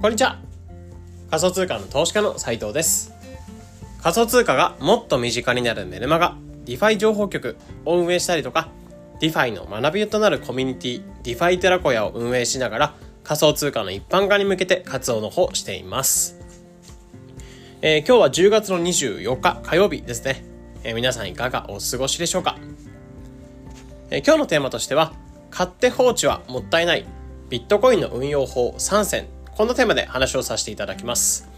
こんにちは。仮想通貨の投資家の斉藤です。仮想通貨がもっと身近になるメルマガ DeFi 情報局を運営したりとか DeFi の学びとなるコミュニティ DeFi テラコヤを運営しながら仮想通貨の一般化に向けて活動の方しています、えー、今日は10月の24日火曜日ですね、えー、皆さんいかがお過ごしでしょうか、えー、今日のテーマとしては買って放置はもったいないビットコインの運用法3選このテーマで話をさせていただきます。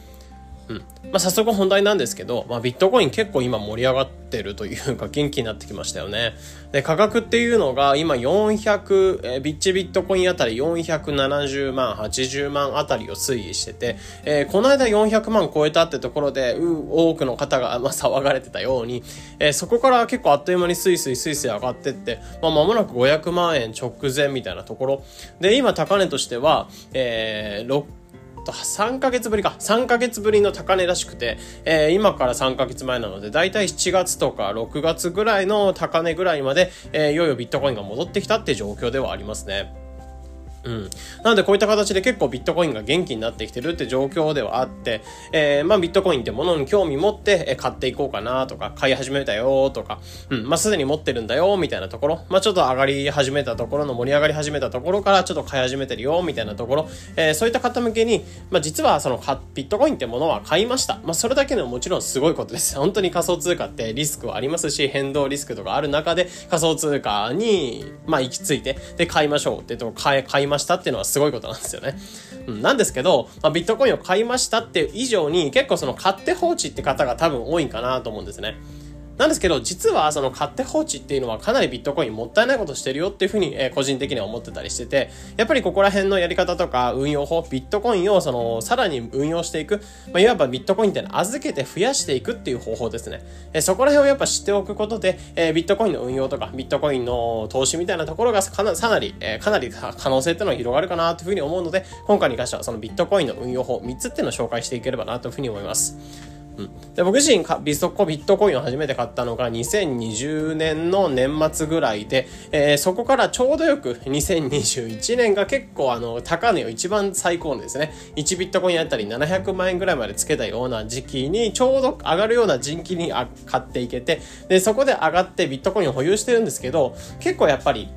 うんまあ、早速本題なんですけど、まあ、ビットコイン結構今盛り上がってるというか元気になってきましたよね。で、価格っていうのが今400、え、ビッチビットコインあたり470万、80万あたりを推移してて、えー、この間400万超えたってところで、う多くの方が、まあ、騒がれてたように、えー、そこから結構あっという間にスイスイスイスイ上がってって、まあ、間もなく500万円直前みたいなところ。で、今高値としては、えー、と3ヶ月ぶりか3ヶ月ぶりの高値らしくて、えー、今から3ヶ月前なのでだいたい7月とか6月ぐらいの高値ぐらいまで、えー、いよいよビットコインが戻ってきたって状況ではありますね。うん。なのでこういった形で結構ビットコインが元気になってきてるって状況ではあって、えー、まあビットコインってものに興味持って買っていこうかなとか、買い始めたよとか、うん、まあすでに持ってるんだよみたいなところ、まあちょっと上がり始めたところの盛り上がり始めたところからちょっと買い始めてるよみたいなところ、えー、そういった方向けに、まあ実はそのビットコインってものは買いました。まあそれだけでももちろんすごいことです。本当に仮想通貨ってリスクはありますし、変動リスクとかある中で仮想通貨に、まあ行き着いて、で買いましょうってと買い、買いましたっていうのはすごいことなんですよね。うん、なんですけど、まあ、ビットコインを買いましたっていう以上に結構その買って放置って方が多分多いかなと思うんですね。なんですけど、実はその買って放置っていうのはかなりビットコインもったいないことしてるよっていうふうに、え、個人的には思ってたりしてて、やっぱりここら辺のやり方とか運用法、ビットコインをそのさらに運用していく、まあ、いわばビットコインっていうのは預けて増やしていくっていう方法ですね。え、そこら辺をやっぱ知っておくことで、え、ビットコインの運用とか、ビットコインの投資みたいなところがかなかなり、え、かなり可能性っていうのが広がるかなというふうに思うので、今回に関してはそのビットコインの運用法3つっていうのを紹介していければなというふうに思います。で僕自身ビストコビットコインを初めて買ったのが2020年の年末ぐらいで、えー、そこからちょうどよく2021年が結構あの高値を一番最高値ですね。1ビットコインあたり700万円ぐらいまでつけたような時期にちょうど上がるような時期にあ買っていけてでそこで上がってビットコインを保有してるんですけど結構やっぱり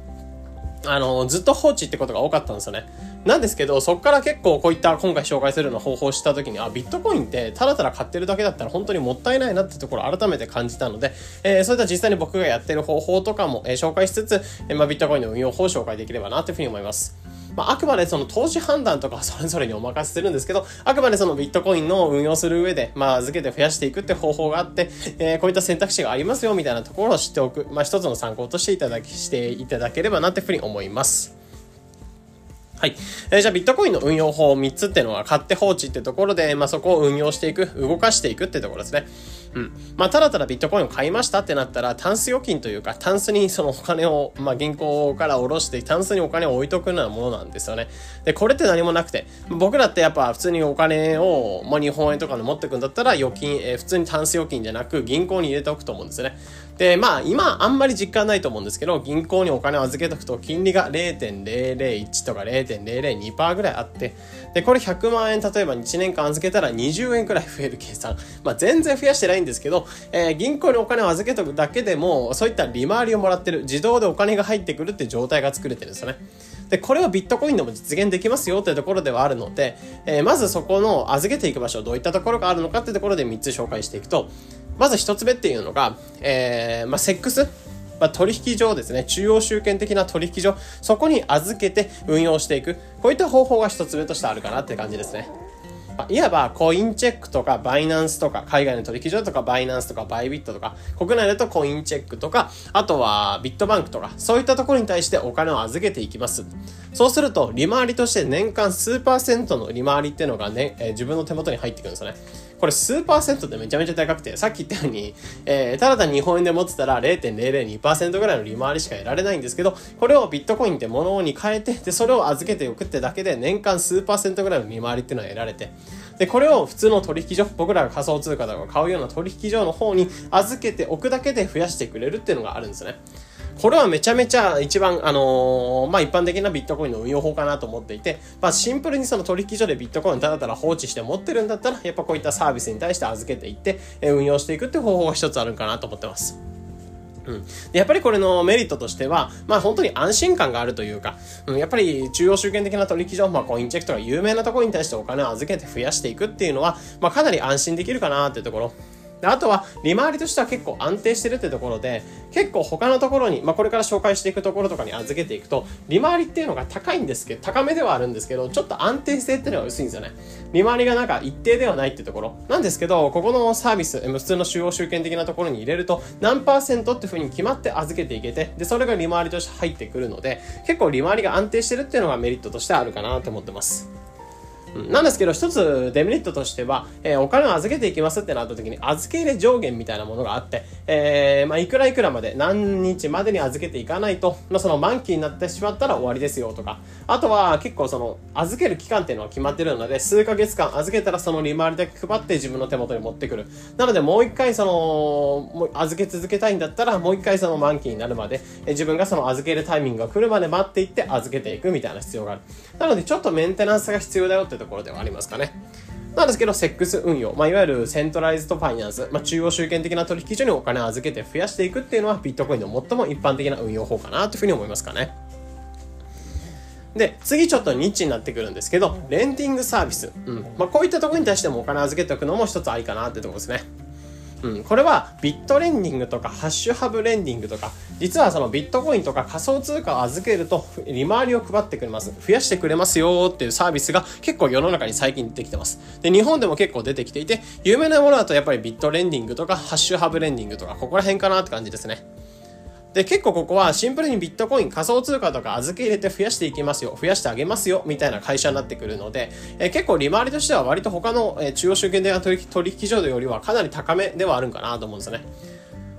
あの、ずっと放置ってことが多かったんですよね。なんですけど、そっから結構こういった今回紹介するような方法をした時に、あ、ビットコインってただただ買ってるだけだったら本当にもったいないなってところを改めて感じたので、えー、そういった実際に僕がやってる方法とかも、えー、紹介しつつ、えー、まあ、ビットコインの運用法を紹介できればなというふうに思います。まあ、あくまでその投資判断とか それぞれにお任せするんですけど、あくまでそのビットコインの運用する上で、まあ、預けて増やしていくって方法があって、えー、こういった選択肢がありますよみたいなところを知っておく、まあ、一つの参考としていただき、していただければなっていうふうに思います。はい。えー、じゃあ、ビットコインの運用法3つっていうのは、買って放置ってところで、まあ、そこを運用していく、動かしていくってところですね。うん。まあ、ただただビットコインを買いましたってなったら、タンス預金というか、タンスにそのお金を、まあ、銀行から下ろして、タンスにお金を置いとくようなものなんですよね。で、これって何もなくて、僕だってやっぱ普通にお金を、まあ、日本円とかで持ってくんだったら、預金、えー、普通にタンス預金じゃなく、銀行に入れておくと思うんですよね。で、まあ、今、あんまり実感ないと思うんですけど、銀行にお金を預けとくと、金利が0.001とか0.002%ぐらいあって、で、これ100万円、例えば1年間預けたら20円くらい増える計算。まあ、全然増やしてないんですけど、えー、銀行にお金を預けとくだけでも、そういった利回りをもらってる、自動でお金が入ってくるって状態が作れてるんですよね。で、これをビットコインでも実現できますよというところではあるので、えー、まずそこの預けていく場所、どういったところがあるのかっていうところで3つ紹介していくと、まず1つ目っていうのが、えー、まあ、セックス？まあ、取引所ですね。中央集権的な取引所。そこに預けて運用していく。こういった方法が1つ目としてあるかなって感じですね。いわばコインチェックとかバイナンスとか海外の取引所とかバイナンスとかバイビットとか国内だとコインチェックとかあとはビットバンクとかそういったところに対してお金を預けていきます。そうすると利回りとして年間数パーセントの利回りっていうのがね、えー、自分の手元に入ってくるんですよね。これ数パーセントでめちゃめちゃ高くて、さっき言ったように、えー、ただ単に日本円で持ってたら0.002%ぐらいの利回りしか得られないんですけど、これをビットコインってものに変えて、で、それを預けておくってだけで年間数パーセントぐらいの利回りっていうのは得られて、で、これを普通の取引所、僕らが仮想通貨とか買うような取引所の方に預けておくだけで増やしてくれるっていうのがあるんですね。これはめちゃめちゃ一番、あのー、まあ、一般的なビットコインの運用法かなと思っていて、まあ、シンプルにその取引所でビットコインただただ放置して持ってるんだったら、やっぱこういったサービスに対して預けていって、運用していくって方法が一つあるんかなと思ってます。うん、やっぱりこれのメリットとしては、まあ本当に安心感があるというか、うん、やっぱり中央集権的な取引所、まあコインチェックとか有名なところに対してお金を預けて増やしていくっていうのは、まあかなり安心できるかなっていうところ。であとは、利回りとしては結構安定してるってところで、結構他のところに、まあ、これから紹介していくところとかに預けていくと、利回りっていうのが高いんですけど、高めではあるんですけど、ちょっと安定性っていうのが薄いんですよね。利回りがなんか一定ではないってところ。なんですけど、ここのサービス、普通の主要集権的なところに入れると、何パーセントっていうふうに決まって預けていけて、で、それが利回りとして入ってくるので、結構利回りが安定してるっていうのがメリットとしてあるかなと思ってます。なんですけど、一つデメリットとしては、えー、お金を預けていきますってなった時に、預け入れ上限みたいなものがあって、えー、まあ、いくらいくらまで、何日までに預けていかないと、まあ、その満期になってしまったら終わりですよとか、あとは結構その、預ける期間っていうのは決まってるので、数ヶ月間預けたらその利回りだけ配って自分の手元に持ってくる。なので、もう一回その、もう預け続けたいんだったら、もう一回その満期になるまで、え自分がその預けるタイミングが来るまで待っていって預けていくみたいな必要がある。なので、ちょっとメンテナンスが必要だよってところではありますかね。なんですけど、セックス運用、まあ、いわゆるセントライズドファイナンス、まあ、中央集権的な取引所にお金を預けて増やしていくっていうのは、ビットコインの最も一般的な運用法かなというふうに思いますかね。で、次ちょっとニッチになってくるんですけど、レンティングサービス。うん。まあ、こういったところに対してもお金預けておくのも一つありかなってところですね。うん、これはビットレンディングとかハッシュハブレンディングとか、実はそのビットコインとか仮想通貨を預けると利回りを配ってくれます。増やしてくれますよっていうサービスが結構世の中に最近出てきてます。で、日本でも結構出てきていて、有名なものだとやっぱりビットレンディングとかハッシュハブレンディングとか、ここら辺かなって感じですね。で、結構ここはシンプルにビットコイン、仮想通貨とか預け入れて増やしていきますよ、増やしてあげますよ、みたいな会社になってくるので、え、結構利回りとしては割と他の、え、中央集権電話取引所よりはかなり高めではあるんかなと思うんですよね。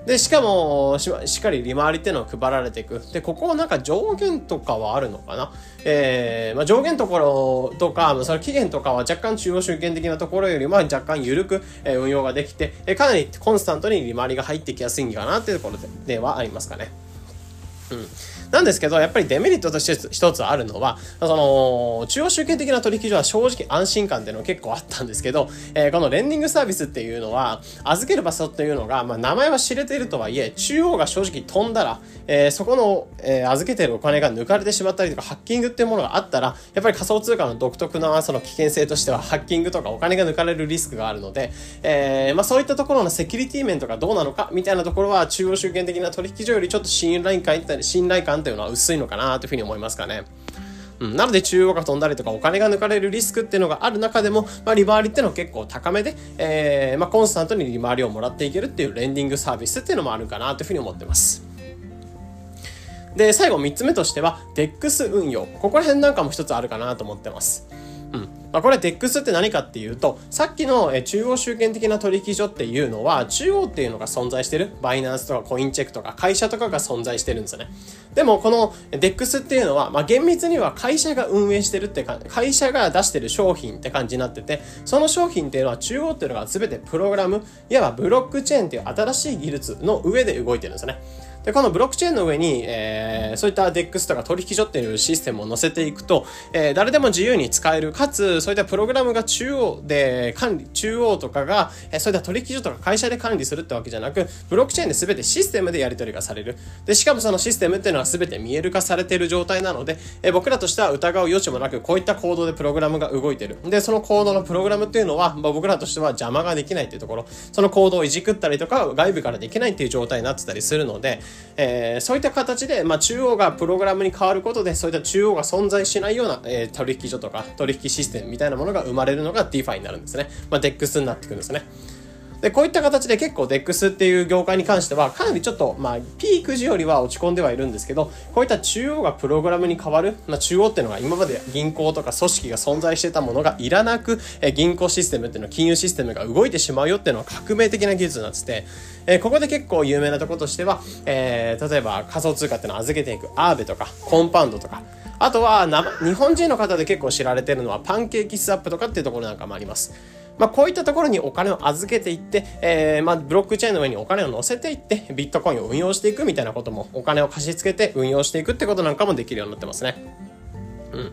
で、しかもし、しっかり利回りっていうのを配られていく。で、ここはなんか上限とかはあるのかな？えー、まあ、上限ところとか、その期限とかは若干中央集権的なところよりも若干緩く、運用ができて、かなりコンスタントに利回りが入ってきやすいんかなっていうところではありますかね。うん。なんですけど、やっぱりデメリットとして一つあるのは、その、中央集権的な取引所は正直安心感っていうのが結構あったんですけど、えー、このレンディングサービスっていうのは、預ける場所っていうのが、まあ、名前は知れてるとはいえ、中央が正直飛んだら、えー、そこの、えー、預けてるお金が抜かれてしまったりとか、ハッキングっていうものがあったら、やっぱり仮想通貨の独特なその危険性としては、ハッキングとかお金が抜かれるリスクがあるので、え、まあ、そういったところのセキュリティ面とかどうなのかみたいなところは、中央集権的な取引所よりちょっと信頼感、信頼感というのは薄いのかなというふうに思いますかね。うん、なので中央が飛んだりとかお金が抜かれるリスクっていうのがある中でも、まあ、利回りっていうのは結構高めで、えー、まあ、コンスタントに利回りをもらっていけるっていうレンディングサービスっていうのもあるかなというふうに思ってます。で、最後3つ目としては、DEX 運用。ここら辺なんかも一つあるかなと思ってます。うん。まあ、これ DEX って何かっていうと、さっきの中央集権的な取引所っていうのは、中央っていうのが存在してる。バイナンスとかコインチェックとか会社とかが存在してるんですよね。でも、この DEX っていうのは、まあ、厳密には会社が運営してるってか、会社が出してる商品って感じになってて、その商品っていうのは中央っていうのが全てプログラム、いわばブロックチェーンっていう新しい技術の上で動いてるんですよね。で、このブロックチェーンの上に、えー、そういった DEX とか取引所っていうシステムを載せていくと、えー、誰でも自由に使える、かつ、そういったプログラムが中央で管理、中央とかが、えー、そういった取引所とか会社で管理するってわけじゃなく、ブロックチェーンで全てシステムでやり取りがされる。で、しかもそのシステムっていうのは全て見える化されている状態なので、えー、僕らとしては疑う余地もなく、こういったコードでプログラムが動いてる。で、そのコードのプログラムっていうのは、まあ、僕らとしては邪魔ができないっていうところ、そのコードをいじくったりとか、外部からできないっていう状態になってたりするので、えー、そういった形で、まあ、中央がプログラムに変わることで、そういった中央が存在しないような、えー、取引所とか取引システムみたいなものが生まれるのが DeFi になるんですね。まあ、DEX になってくるんですね。で、こういった形で結構 DEX っていう業界に関しては、かなりちょっと、まあ、ピーク時よりは落ち込んではいるんですけど、こういった中央がプログラムに変わる、まあ、中央っていうのが今まで銀行とか組織が存在してたものがいらなく、え銀行システムっていうのは金融システムが動いてしまうよっていうのは革命的な技術になってて、えここで結構有名なところとしては、えー、例えば仮想通貨っていうのを預けていくアーベとか、コンパウンドとか、あとは日本人の方で結構知られてるのはパンケーキスワップとかっていうところなんかもあります。まあ、こういったところにお金を預けていって、えー、まあ、ブロックチェーンの上にお金を乗せていって、ビットコインを運用していくみたいなことも、お金を貸し付けて運用していくってことなんかもできるようになってますね。うん。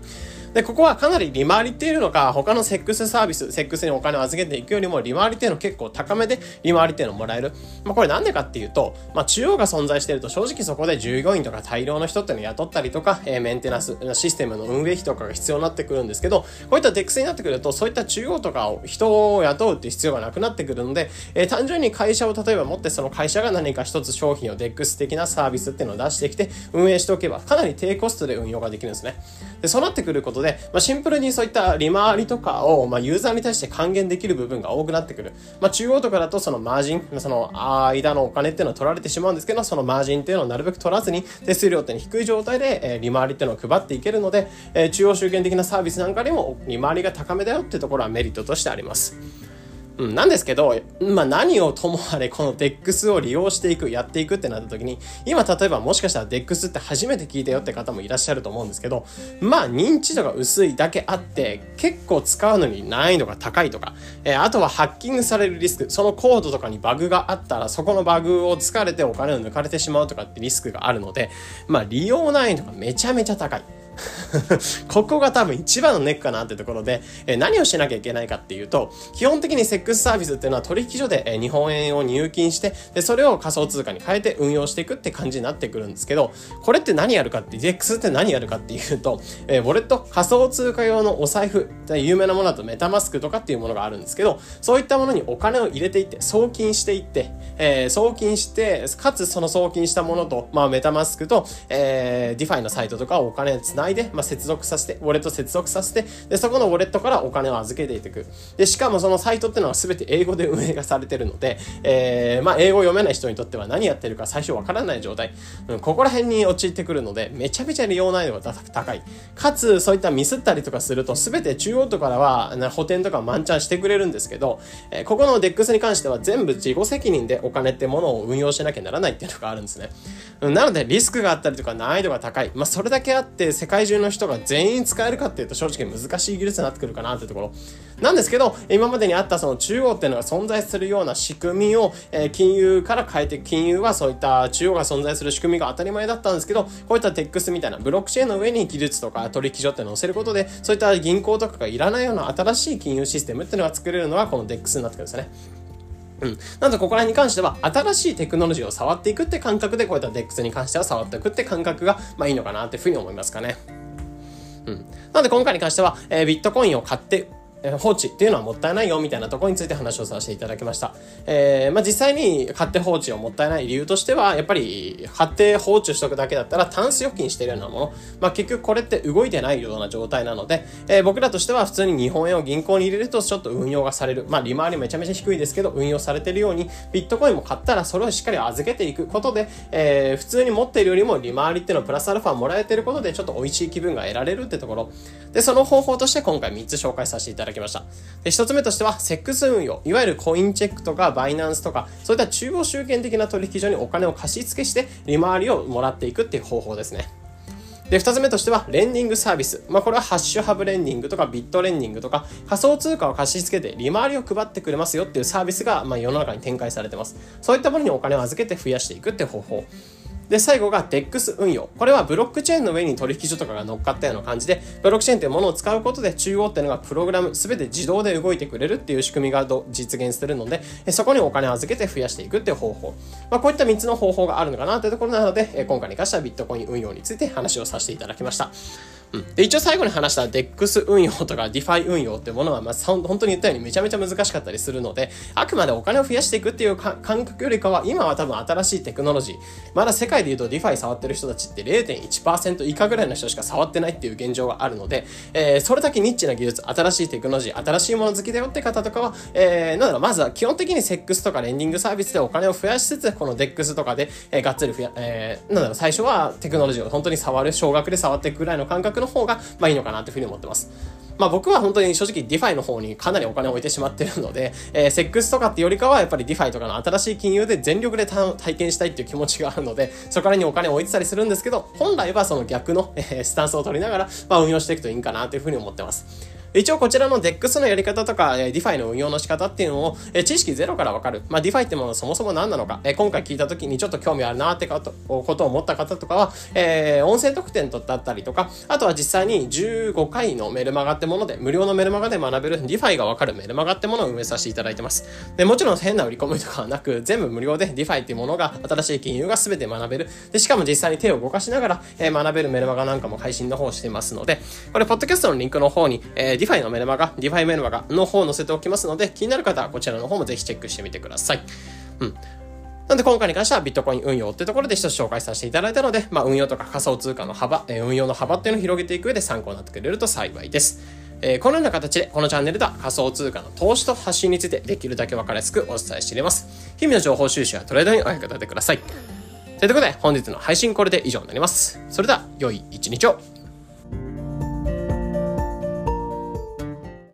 で、ここはかなり利回りっていうのか、他のセックスサービス、セックスにお金を預けていくよりも利回りっていうの結構高めで利回りっていうのをもらえる。まあこれなんでかっていうと、まあ中央が存在してると正直そこで従業員とか大量の人っていうのを雇ったりとか、えー、メンテナンス、システムの運営費とかが必要になってくるんですけど、こういった DEX になってくると、そういった中央とかを人を雇うっていう必要がなくなってくるので、えー、単純に会社を例えば持ってその会社が何か一つ商品を DEX 的なサービスっていうのを出してきて運営しておけばかなり低コストで運用ができるんですね。で、そうなってくることで、まあ、シンプルにそういった利回りとかを、まあ、ユーザーに対して還元できる部分が多くなってくる。まあ、中央とかだとそのマージン、その間のお金っていうのは取られてしまうんですけど、そのマージンっていうのをなるべく取らずに、手数料っていうの低い状態で、えー、利回りっていうのを配っていけるので、えー、中央集権的なサービスなんかにも利回りが高めだよっていうところはメリットとしてあります。うん、なんですけど、まあ何をともあれこの DEX を利用していく、やっていくってなった時に、今例えばもしかしたら DEX って初めて聞いたよって方もいらっしゃると思うんですけど、まあ認知度が薄いだけあって、結構使うのに難易度が高いとか、えー、あとはハッキングされるリスク、そのコードとかにバグがあったら、そこのバグを突れてお金を抜かれてしまうとかってリスクがあるので、まあ利用難易度がめちゃめちゃ高い。ここが多分一番のネックかなってところで、え何をしなきゃいけないかっていうと、基本的にセックスサービスっていうのは取引所で、え日本円を入金して、で、それを仮想通貨に変えて運用していくって感じになってくるんですけど、これって何やるかって、DX って何やるかっていうと、えウォレット、仮想通貨用のお財布、有名なものだとメタマスクとかっていうものがあるんですけど、そういったものにお金を入れていって、送金していって、えー、送金して、かつその送金したものと、まあ MetaMask と、えー、 DeFi のサイトとかをお金つないで、まあ、接続させて、ウォレット接続させて、で、そこのウォレットからお金を預けていく。で、しかもそのサイトっていうのは全て英語で運営がされてるので、えー、まあ、英語読めない人にとっては何やってるか最初わからない状態。うん、ここら辺に陥ってくるので、めちゃめちゃ利用難易度が高い。かつ、そういったミスったりとかすると、全て中央とからは、補填とか満チャンしてくれるんですけど、えー、ここの DEX に関しては全部自己責任でお金ってものを運用しなきゃならないっていうのがあるんですね。うんなので、リスクがあったりとか難易度が高い。まあ、それだけあって、世界中の人が全員使えるかっていうと正直難しい技術になってくるかなってところ。なんですけど、今までにあったその中央っていうのが存在するような仕組みを、え、金融から変えて、金融はそういった中央が存在する仕組みが当たり前だったんですけど、こういったテックスみたいなブロックチェーンの上に技術とか取引所って載せることで、そういった銀行とかがいらないような新しい金融システムっていうのが作れるのがこの DEX になってくるんですよね。うん。なので、ここら辺に関しては、新しいテクノロジーを触っていくって感覚で、こういった DEX に関しては触っていくって感覚が、まあいいのかなっていうふうに思いますかね。うん。なので今回に関しては、えー、ビットコインを買ってえ放置っていうのはもったいないよみたいなところについて話をさせていただきました。えー、まあ、実際に買って放置をもったいない理由としては、やっぱり買って放置しとくだけだったらタンス預金してるようなもの。まあ、結局これって動いてないような状態なので、えー、僕らとしては普通に日本円を銀行に入れるとちょっと運用がされる。まあ、利回りめちゃめちゃ低いですけど、運用されてるように、ビットコインも買ったらそれをしっかり預けていくことで、えー、普通に持っているよりも利回りっていうのをプラスアルファもらえてることでちょっと美味しい気分が得られるってところ。で、その方法として今回3つ紹介させていただきました。で一つ目としては、セックス運用。いわゆるコインチェックとかバイナンスとか、そういった中央集権的な取引所にお金を貸し付けして、利回りをもらっていくっていう方法ですね。で、二つ目としては、レンディングサービス。まあ、これはハッシュハブレンディングとかビットレンディングとか、仮想通貨を貸し付けて利回りを配ってくれますよっていうサービスが、まあ、世の中に展開されてます。そういったものにお金を預けて増やしていくっていう方法。で、最後が DEX 運用。これはブロックチェーンの上に取引所とかが乗っかったような感じで、ブロックチェーンというものを使うことで中央っていうのがプログラム全て自動で動いてくれるっていう仕組みが実現してるので、そこにお金を預けて増やしていくっていう方法。まあ、こういった3つの方法があるのかなというところなので、今回に関してはビットコイン運用について話をさせていただきました。うん、で一応最後に話した DEX 運用とか DeFi 運用ってものは、まあ、本当に言ったようにめちゃめちゃ難しかったりするので、あくまでお金を増やしていくっていう感覚よりかは、今は多分新しいテクノロジー、まだ世界で言うと DeFi 触ってる人たちって0.1%以下ぐらいの人しか触ってないっていう現状があるので、えー、それだけニッチな技術、新しいテクノロジー、新しいもの好きだよって方とかは、えー、なんだろう、まずは基本的に SEX とかレンディングサービスでお金を増やしつつ、この DEX とかで、えー、がっつり増や、えー、なんだろう、最初はテクノロジーを本当に触る、少額で触っていくぐらいの感覚の方が、まあいいのかなというふうに思ってます。まあ僕は本当に正直 DeFi の方にかなりお金を置いてしまってるので、えー、セックスとかってよりかはやっぱり DeFi とかの新しい金融で全力で体験したいっていう気持ちがあるので、そこらにお金を置いてたりするんですけど、本来はその逆の、えー、スタンスを取りながら、まあ運用していくといいんかなというふうに思ってます。一応こちらの DEX のやり方とか、え DeFi の運用の仕方っていうのを、知識ゼロからわかる。まあ、DeFi ってものそもそも何なのか、今回聞いた時にちょっと興味あるなってことことを思った方とかは、えー、音声特典とだったりとか、あとは実際に15回のメルマガってもので、無料のメルマガで学べる DeFi がわかるメルマガってものを運営させていただいてます。で、もちろん変な売り込みとかはなく、全部無料で DeFi っていうものが、新しい金融が全て学べる。で、しかも実際に手を動かしながら、学べるメルマガなんかも配信の方してますので、これ、ポッドキャストのリンクの方に、えー、DeFi のメルマガ、DeFi メルマガの方を載せておきますので、気になる方はこちらの方もぜひチェックしてみてください。うん。なんで今回に関してはビットコイン運用ってところで一つ紹介させていただいたので、まあ運用とか仮想通貨の幅、え、運用の幅っていうのを広げていく上で参考になってくれると幸いです。えー、このような形でこのチャンネルでは仮想通貨の投資と発信についてできるだけ分かりやすくお伝えしています。日々の情報収集やトレードにお役立てください。ということで本日の配信これで以上になります。それでは良い一日を。